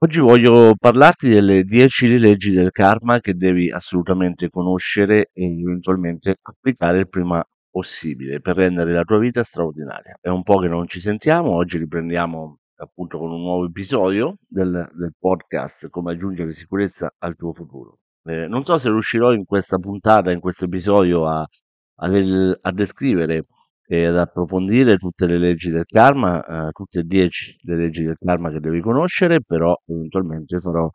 Oggi voglio parlarti delle 10 leggi del karma che devi assolutamente conoscere e eventualmente applicare il prima possibile per rendere la tua vita straordinaria. È un po' che non ci sentiamo, oggi riprendiamo appunto con un nuovo episodio del, del podcast Come aggiungere sicurezza al tuo futuro. Eh, non so se riuscirò in questa puntata, in questo episodio a, a, a descrivere e ad approfondire tutte le leggi del karma, eh, tutte e dieci le leggi del karma che devi conoscere, però eventualmente farò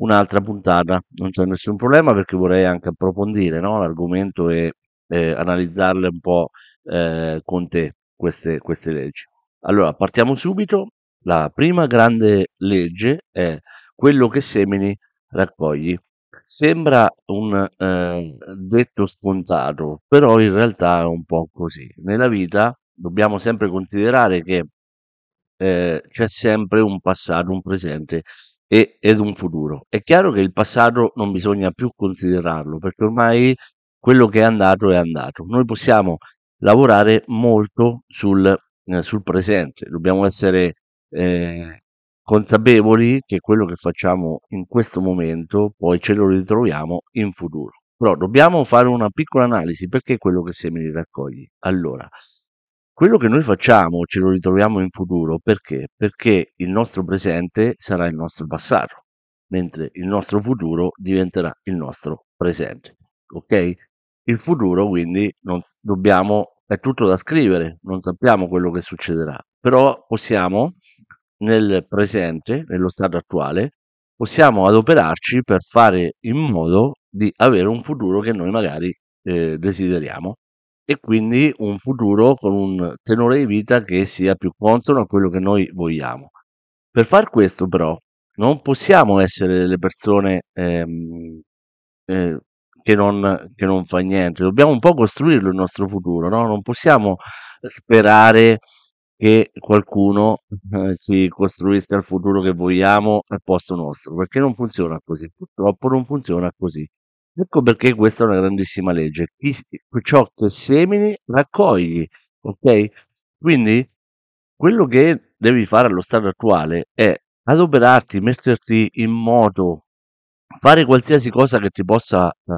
un'altra puntata, non c'è nessun problema perché vorrei anche approfondire no, l'argomento e eh, analizzarle un po' eh, con te queste, queste leggi. Allora, partiamo subito. La prima grande legge è quello che semini raccogli. Sembra un eh, detto scontato, però in realtà è un po' così. Nella vita dobbiamo sempre considerare che eh, c'è sempre un passato, un presente e, ed un futuro. È chiaro che il passato non bisogna più considerarlo perché ormai quello che è andato è andato. Noi possiamo lavorare molto sul, eh, sul presente, dobbiamo essere eh, consapevoli che quello che facciamo in questo momento poi ce lo ritroviamo in futuro. Però dobbiamo fare una piccola analisi perché quello che semini raccogli. Allora, quello che noi facciamo ce lo ritroviamo in futuro perché? Perché il nostro presente sarà il nostro passato, mentre il nostro futuro diventerà il nostro presente. Ok? Il futuro quindi non dobbiamo è tutto da scrivere, non sappiamo quello che succederà, però possiamo nel presente, nello stato attuale, possiamo adoperarci per fare in modo di avere un futuro che noi magari eh, desideriamo e quindi un futuro con un tenore di vita che sia più consono a quello che noi vogliamo. Per far questo però non possiamo essere delle persone ehm, eh, che, non, che non fa niente, dobbiamo un po' costruirlo il nostro futuro, no? non possiamo sperare che qualcuno eh, ci costruisca il futuro che vogliamo al posto nostro, perché non funziona così, purtroppo non funziona così. Ecco perché questa è una grandissima legge. Chi, ciò che semini raccogli, ok? Quindi quello che devi fare allo stato attuale è adoperarti, metterti in moto, fare qualsiasi cosa che ti possa uh,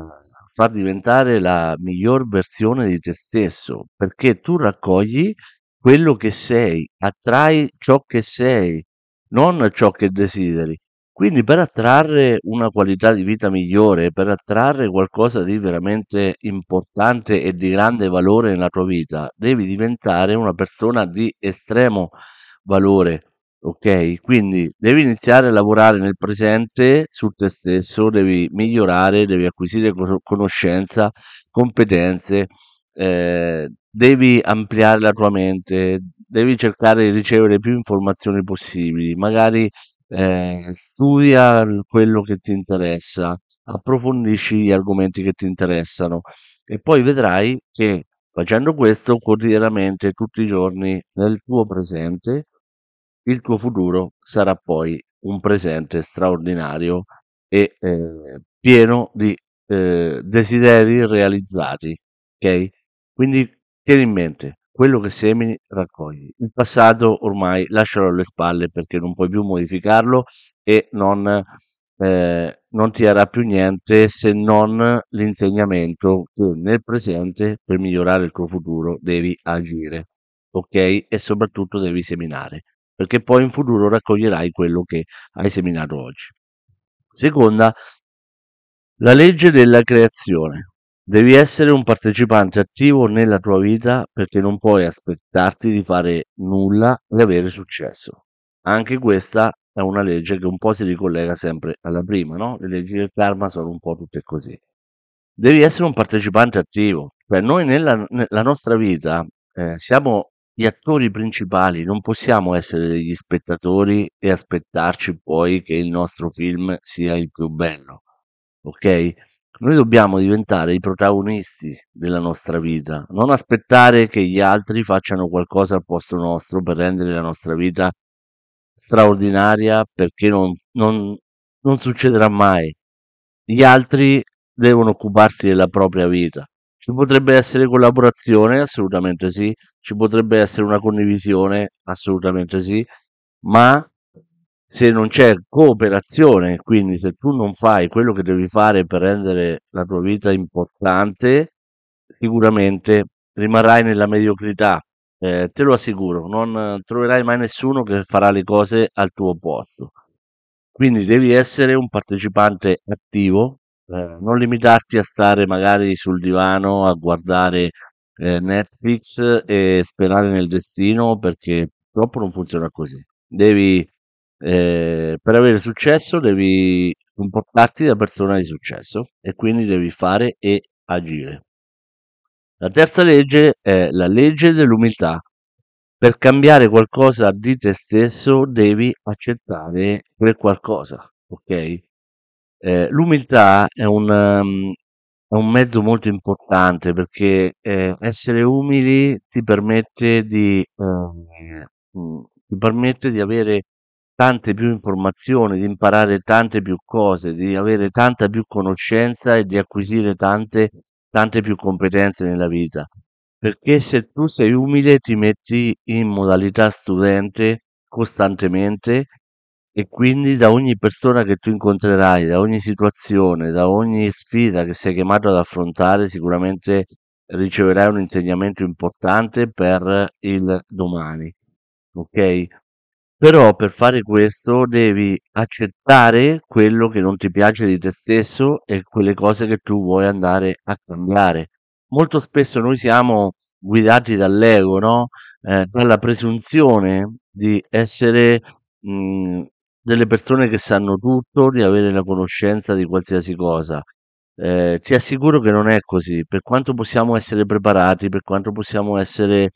far diventare la miglior versione di te stesso, perché tu raccogli quello che sei, attrai ciò che sei, non ciò che desideri. Quindi per attrarre una qualità di vita migliore, per attrarre qualcosa di veramente importante e di grande valore nella tua vita, devi diventare una persona di estremo valore. Ok? Quindi devi iniziare a lavorare nel presente su te stesso, devi migliorare, devi acquisire conoscenza, competenze, eh, devi ampliare la tua mente, devi cercare di ricevere più informazioni possibili, magari eh, studia quello che ti interessa, approfondisci gli argomenti che ti interessano e poi vedrai che facendo questo quotidianamente, tutti i giorni, nel tuo presente, il tuo futuro sarà poi un presente straordinario e eh, pieno di eh, desideri realizzati. Ok? Quindi tieni in mente, quello che semini raccogli. Il passato ormai lascialo alle spalle perché non puoi più modificarlo e non, eh, non ti darà più niente se non l'insegnamento che nel presente per migliorare il tuo futuro devi agire. Ok? E soprattutto devi seminare perché poi in futuro raccoglierai quello che hai seminato oggi. Seconda, la legge della creazione. Devi essere un partecipante attivo nella tua vita perché non puoi aspettarti di fare nulla e avere successo. Anche questa è una legge che un po' si ricollega sempre alla prima, no? Le leggi del karma sono un po' tutte così. Devi essere un partecipante attivo, cioè noi nella, nella nostra vita eh, siamo gli attori principali, non possiamo essere degli spettatori e aspettarci poi che il nostro film sia il più bello, ok? Noi dobbiamo diventare i protagonisti della nostra vita, non aspettare che gli altri facciano qualcosa al posto nostro per rendere la nostra vita straordinaria perché non, non, non succederà mai. Gli altri devono occuparsi della propria vita. Ci potrebbe essere collaborazione, assolutamente sì, ci potrebbe essere una condivisione, assolutamente sì, ma se non c'è cooperazione, quindi se tu non fai quello che devi fare per rendere la tua vita importante, sicuramente rimarrai nella mediocrità, eh, te lo assicuro, non troverai mai nessuno che farà le cose al tuo posto. Quindi devi essere un partecipante attivo, eh, non limitarti a stare magari sul divano a guardare eh, Netflix e sperare nel destino perché purtroppo non funziona così. Devi, eh, per avere successo, devi comportarti da persona di successo e quindi devi fare e agire. La terza legge è la legge dell'umiltà. Per cambiare qualcosa di te stesso devi accettare quel qualcosa, ok? Eh, l'umiltà è un, um, è un mezzo molto importante perché eh, essere umili ti permette di, eh, mm, ti permette di avere tante più informazioni, di imparare tante più cose, di avere tanta più conoscenza e di acquisire tante, tante più competenze nella vita. Perché se tu sei umile ti metti in modalità studente costantemente e quindi da ogni persona che tu incontrerai, da ogni situazione, da ogni sfida che sei chiamato ad affrontare, sicuramente riceverai un insegnamento importante per il domani. Ok? Però per fare questo devi accettare quello che non ti piace di te stesso e quelle cose che tu vuoi andare a cambiare. Molto spesso noi siamo guidati dall'ego, no? Eh, dalla presunzione di essere mh, delle persone che sanno tutto, di avere la conoscenza di qualsiasi cosa. Eh, ti assicuro che non è così, per quanto possiamo essere preparati, per quanto possiamo essere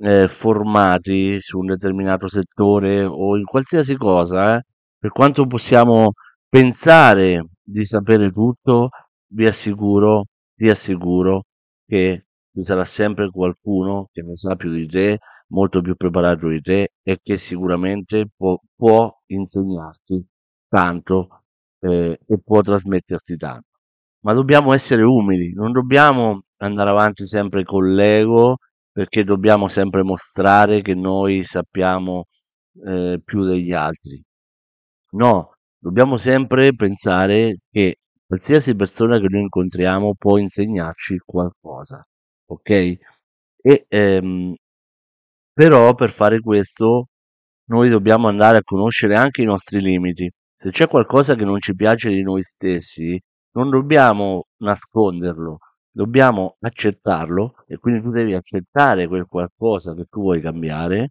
eh, formati su un determinato settore o in qualsiasi cosa, eh, per quanto possiamo pensare di sapere tutto, vi assicuro, vi assicuro che ci sarà sempre qualcuno che ne sa più di te, molto più preparato di te e che sicuramente può, può insegnarti tanto eh, e può trasmetterti tanto. Ma dobbiamo essere umili, non dobbiamo andare avanti sempre con l'ego perché dobbiamo sempre mostrare che noi sappiamo eh, più degli altri. No, dobbiamo sempre pensare che qualsiasi persona che noi incontriamo può insegnarci qualcosa, ok? E, ehm, però per fare questo noi dobbiamo andare a conoscere anche i nostri limiti. Se c'è qualcosa che non ci piace di noi stessi, non dobbiamo nasconderlo, dobbiamo accettarlo e quindi tu devi accettare quel qualcosa che tu vuoi cambiare,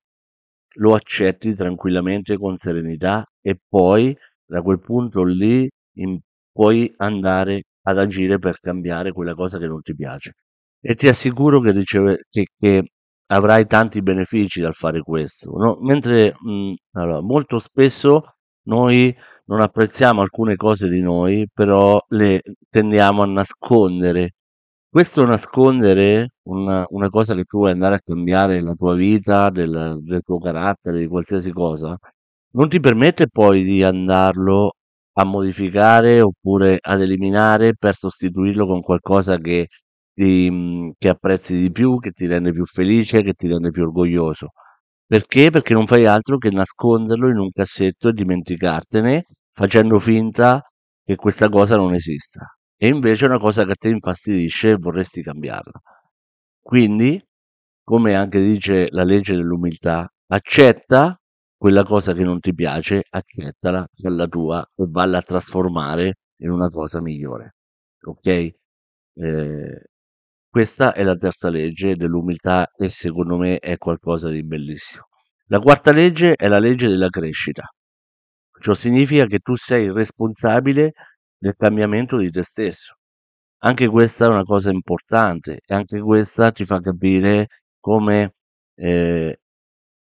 lo accetti tranquillamente con serenità e poi da quel punto lì in, puoi andare ad agire per cambiare quella cosa che non ti piace. E ti assicuro che, riceve, che, che avrai tanti benefici dal fare questo. No? Mentre mh, allora, molto spesso noi non apprezziamo alcune cose di noi, però le tendiamo a nascondere. Questo nascondere una, una cosa che tu vuoi andare a cambiare nella tua vita, del, del tuo carattere, di qualsiasi cosa, non ti permette poi di andarlo a modificare oppure ad eliminare per sostituirlo con qualcosa che ti, che apprezzi di più, che ti rende più felice, che ti rende più orgoglioso. Perché? Perché non fai altro che nasconderlo in un cassetto e dimenticartene, facendo finta che questa cosa non esista. E invece è una cosa che a te infastidisce e vorresti cambiarla. Quindi, come anche dice la legge dell'umiltà, accetta quella cosa che non ti piace, accettala, falla tua e valla a trasformare in una cosa migliore. Ok? Eh, questa è la terza legge dell'umiltà e secondo me è qualcosa di bellissimo. La quarta legge è la legge della crescita. Ciò significa che tu sei responsabile del cambiamento di te stesso. Anche questa è una cosa importante e anche questa ti fa capire come eh,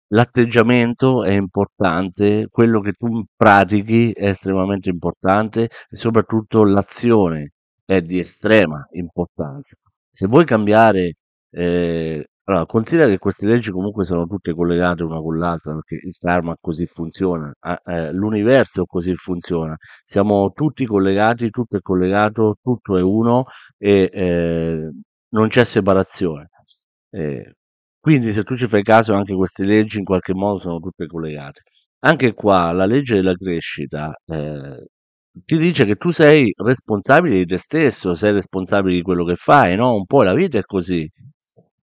l'atteggiamento è importante, quello che tu pratichi è estremamente importante e soprattutto l'azione è di estrema importanza. Se vuoi cambiare, eh, allora, considera che queste leggi comunque sono tutte collegate una con l'altra, perché il karma così funziona, eh, l'universo così funziona, siamo tutti collegati, tutto è collegato, tutto è uno e eh, non c'è separazione. Eh, quindi se tu ci fai caso anche queste leggi in qualche modo sono tutte collegate. Anche qua la legge della crescita eh, ti dice che tu sei responsabile di te stesso, sei responsabile di quello che fai, no? Un po' la vita è così.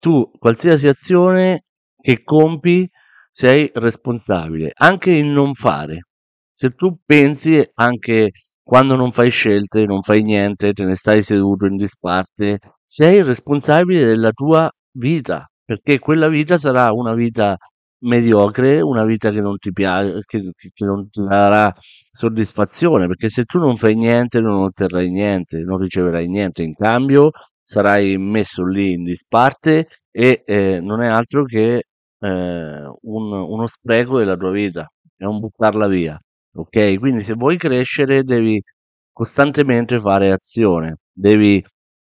Tu, qualsiasi azione che compi, sei responsabile, anche il non fare. Se tu pensi anche quando non fai scelte, non fai niente, te ne stai seduto in disparte, sei responsabile della tua vita, perché quella vita sarà una vita mediocre, una vita che non ti piace, che, che non ti darà soddisfazione, perché se tu non fai niente non otterrai niente, non riceverai niente in cambio, sarai messo lì in disparte e eh, non è altro che eh, un, uno spreco della tua vita, è un buttarla via. Ok? Quindi se vuoi crescere devi costantemente fare azione, devi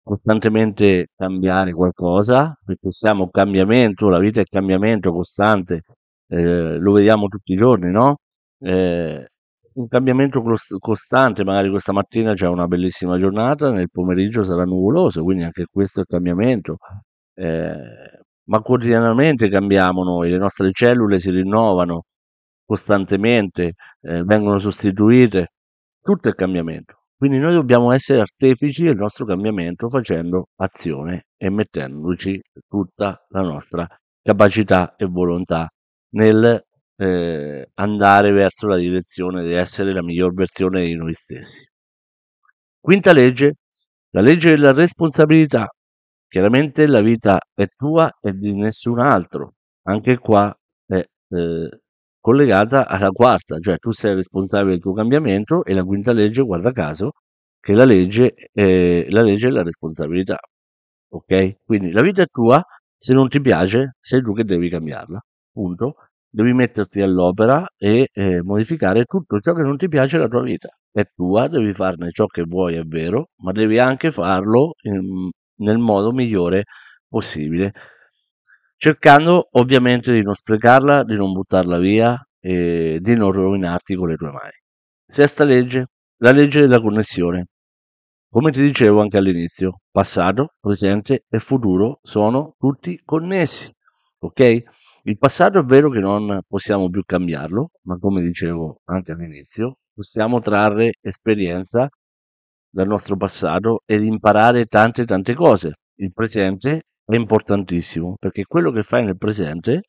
costantemente cambiare qualcosa, perché siamo cambiamento, la vita è cambiamento costante, eh, lo vediamo tutti i giorni, no? Eh, un cambiamento costante, magari questa mattina c'è una bellissima giornata, nel pomeriggio sarà nuvoloso, quindi anche questo è cambiamento. Eh, ma quotidianamente cambiamo noi, le nostre cellule si rinnovano costantemente, eh, vengono sostituite, tutto è cambiamento. Quindi noi dobbiamo essere artefici del nostro cambiamento facendo azione e mettendoci tutta la nostra capacità e volontà nel eh, andare verso la direzione di essere la miglior versione di noi stessi. Quinta legge, la legge della responsabilità. Chiaramente la vita è tua e di nessun altro. Anche qua è eh, collegata alla quarta, cioè tu sei responsabile del tuo cambiamento e la quinta legge, guarda caso, che la legge, eh, la legge è la responsabilità. Ok? Quindi la vita è tua, se non ti piace, sei tu che devi cambiarla. Punto. Devi metterti all'opera e eh, modificare tutto ciò che non ti piace della tua vita. È tua, devi farne ciò che vuoi, è vero, ma devi anche farlo in, nel modo migliore possibile cercando ovviamente di non sprecarla, di non buttarla via e di non rovinarti con le tue mani. Sesta legge, la legge della connessione. Come ti dicevo anche all'inizio, passato, presente e futuro sono tutti connessi, ok? Il passato è vero che non possiamo più cambiarlo, ma come dicevo anche all'inizio, possiamo trarre esperienza dal nostro passato ed imparare tante tante cose. Il presente è importantissimo perché quello che fai nel presente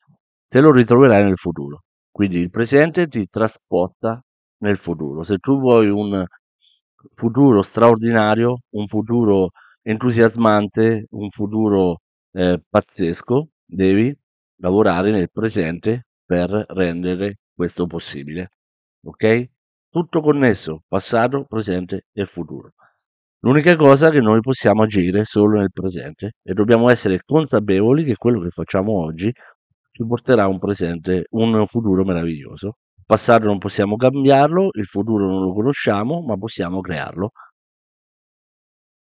te lo ritroverai nel futuro. Quindi il presente ti trasporta nel futuro. Se tu vuoi un futuro straordinario, un futuro entusiasmante, un futuro eh, pazzesco, devi lavorare nel presente per rendere questo possibile. Ok? Tutto connesso, passato, presente e futuro. L'unica cosa è che noi possiamo agire solo nel presente e dobbiamo essere consapevoli che quello che facciamo oggi ci porterà un presente, un futuro meraviglioso. Il passato non possiamo cambiarlo, il futuro non lo conosciamo, ma possiamo crearlo.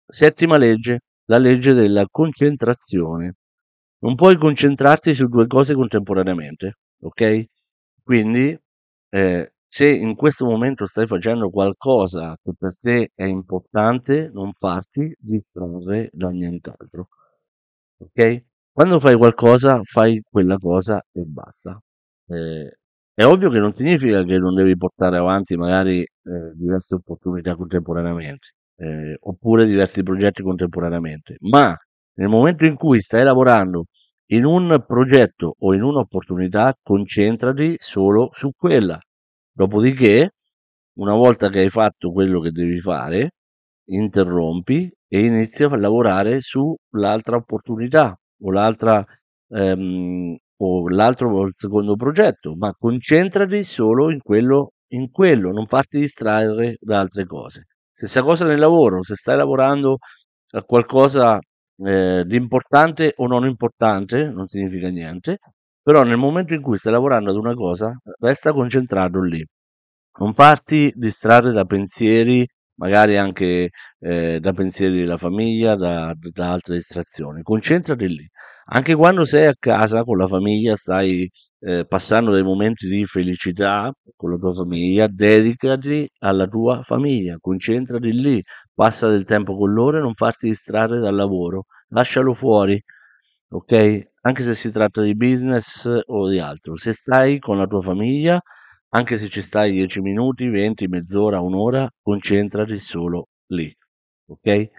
Settima legge, la legge della concentrazione. Non puoi concentrarti su due cose contemporaneamente, ok? Quindi eh, se in questo momento stai facendo qualcosa che per te è importante, non farti distrarre da nient'altro. Ok? Quando fai qualcosa, fai quella cosa e basta. Eh, è ovvio che non significa che non devi portare avanti magari eh, diverse opportunità contemporaneamente, eh, oppure diversi progetti contemporaneamente, ma nel momento in cui stai lavorando in un progetto o in un'opportunità, concentrati solo su quella Dopodiché, una volta che hai fatto quello che devi fare, interrompi e inizi a lavorare sull'altra opportunità o l'altra ehm, o l'altro o il secondo progetto, ma concentrati solo in quello, in quello, non farti distrarre da altre cose. Stessa cosa nel lavoro, se stai lavorando a qualcosa eh, di importante o non importante, non significa niente, però nel momento in cui stai lavorando ad una cosa, resta concentrato lì. Non farti distrarre da pensieri, magari anche eh, da pensieri della famiglia, da, da altre distrazioni. Concentrati lì. Anche quando sei a casa con la famiglia, stai eh, passando dei momenti di felicità con la tua famiglia, dedicati alla tua famiglia, concentrati lì, passa del tempo con loro e non farti distrarre dal lavoro, lascialo fuori, ok? Anche se si tratta di business o di altro. Se stai con la tua famiglia, anche se ci stai 10 minuti, 20, mezz'ora, un'ora, concentrati solo lì, ok?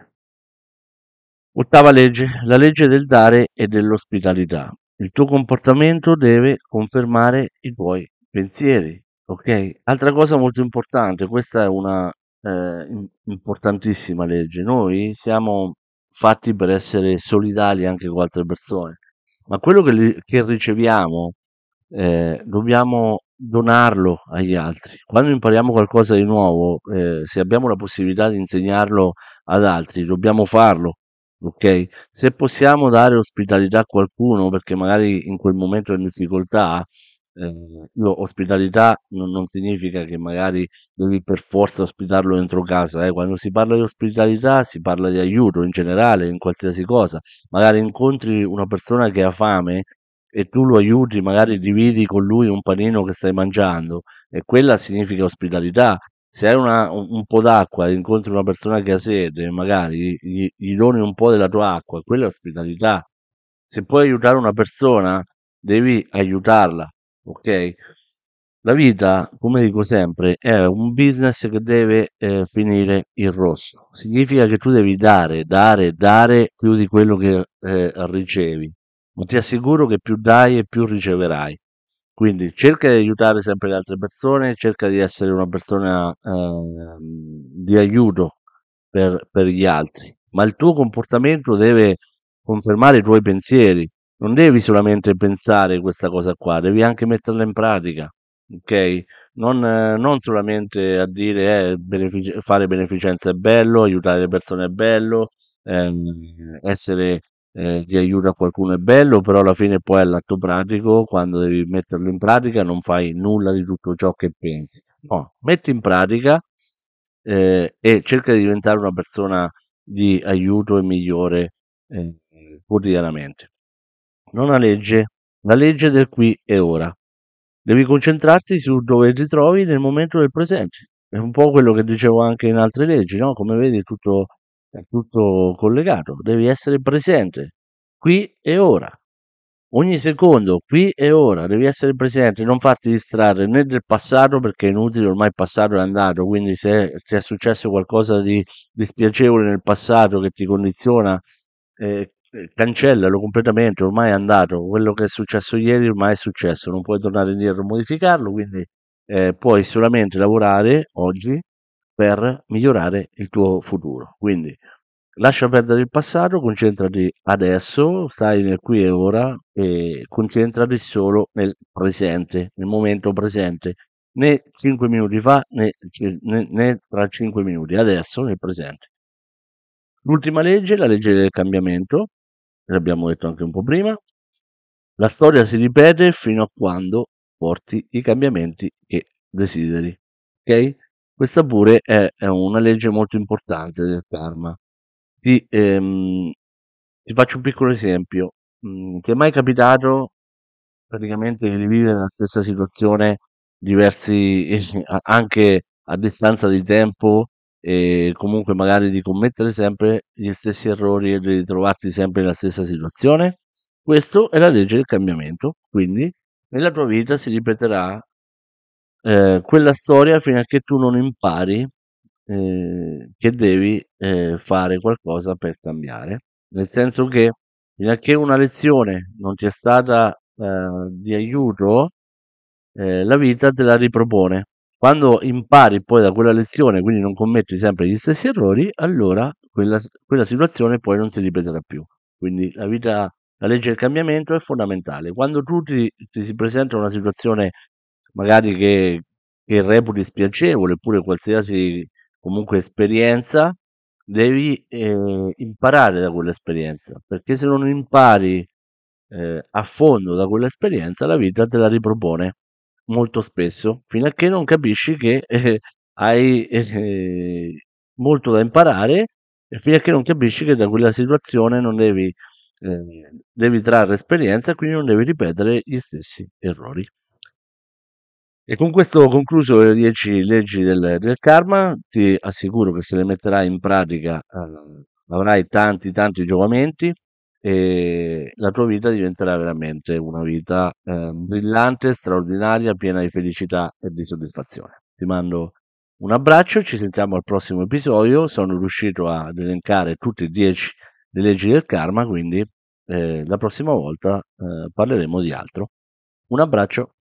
Ottava legge, la legge del dare e dell'ospitalità. Il tuo comportamento deve confermare i tuoi pensieri, ok? Altra cosa molto importante, questa è una eh, importantissima legge. Noi siamo fatti per essere solidali anche con altre persone, ma quello che, che riceviamo eh, dobbiamo donarlo agli altri. Quando impariamo qualcosa di nuovo, eh, se abbiamo la possibilità di insegnarlo ad altri, dobbiamo farlo ok? Se possiamo dare ospitalità a qualcuno, perché magari in quel momento è in difficoltà, eh, io, ospitalità non, non, significa che magari devi per forza ospitarlo dentro casa, eh. Quando si parla di ospitalità si parla di aiuto in generale, in qualsiasi cosa. Magari incontri una persona che ha fame e tu lo aiuti, magari dividi con lui un panino che stai mangiando e quella significa ospitalità se hai una, un, un, po' d'acqua e incontri una persona che ha sede, magari gli, gli, doni un po' della tua acqua, quella è ospitalità. Se puoi aiutare una persona, devi aiutarla, ok? La vita, come dico sempre, è un business che deve eh, finire in rosso. Significa che tu devi dare, dare, dare più di quello che eh, ricevi. Ma ti assicuro che più dai e più riceverai. Quindi cerca di aiutare sempre le altre persone, cerca di essere una persona eh, di aiuto per, per gli altri, ma il tuo comportamento deve confermare i tuoi pensieri. Non devi solamente pensare questa cosa qua, devi anche metterla in pratica, ok? Non, eh, non solamente a dire eh, benefic- fare beneficenza è bello, aiutare le persone è bello, ehm, essere eh, di aiuto a qualcuno è bello, però alla fine poi all'atto pratico, quando devi metterlo in pratica, non fai nulla di tutto ciò che pensi. No, metti in pratica eh, e cerca di diventare una persona di aiuto e migliore eh, quotidianamente. Nona legge, la legge del qui e ora. Devi concentrarti su dove ti trovi nel momento del presente. È un po' quello che dicevo anche in altre leggi, no? Come vedi, tutto è tutto collegato, devi essere presente qui e ora. Ogni secondo, qui e ora, devi essere presente, non farti distrarre né del passato perché è inutile, ormai il passato è andato, quindi se ti è successo qualcosa di dispiacevole nel passato che ti condiziona, eh, cancellalo completamente, ormai è andato, quello che è successo ieri ormai è successo, non puoi tornare indietro e modificarlo, quindi eh, puoi solamente lavorare oggi per migliorare il tuo futuro. Quindi lascia perdere il passato, concentrati adesso, stai nel qui e ora e concentrati solo nel presente, nel momento presente, né 5 minuti fa né, né, né tra 5 minuti, adesso nel presente. L'ultima legge, la legge del cambiamento, l'abbiamo detto anche un po' prima, la storia si ripete fino a quando porti i cambiamenti che desideri. Ok? Questa pure è, è una legge molto importante del karma. Ti, ehm, ti faccio un piccolo esempio. Mm, ti è mai capitato praticamente di vivere la stessa situazione diversi anche a distanza di tempo e comunque magari di commettere sempre gli stessi errori e di ritrovarti sempre nella stessa situazione? Questo è la legge del cambiamento, quindi nella tua vita si ripeterà eh, quella storia fino a che tu non impari eh, che devi eh, fare qualcosa per cambiare. Nel senso che fino a che una lezione non ti è stata eh, di aiuto, eh, la vita te la ripropone. Quando impari poi da quella lezione, quindi non commetti sempre gli stessi errori, allora quella, quella situazione poi non si ripeterà più. Quindi la vita, la legge del cambiamento è fondamentale. Quando tu ti, ti si presenta una situazione magari che, che reputi spiacevole, oppure qualsiasi comunque esperienza, devi eh, imparare da quell'esperienza, perché se non impari eh, a fondo da quell'esperienza, la vita te la ripropone molto spesso, fino a che non capisci che eh, hai eh, molto da imparare e fino a che non capisci che da quella situazione non devi, eh, devi trarre esperienza e quindi non devi ripetere gli stessi errori. E con questo ho concluso le 10 leggi del, del karma, ti assicuro che se le metterai in pratica eh, avrai tanti tanti giovamenti e la tua vita diventerà veramente una vita eh, brillante, straordinaria, piena di felicità e di soddisfazione. Ti mando un abbraccio, ci sentiamo al prossimo episodio. Sono riuscito ad elencare tutte e dieci le leggi del karma, quindi eh, la prossima volta eh, parleremo di altro. Un abbraccio.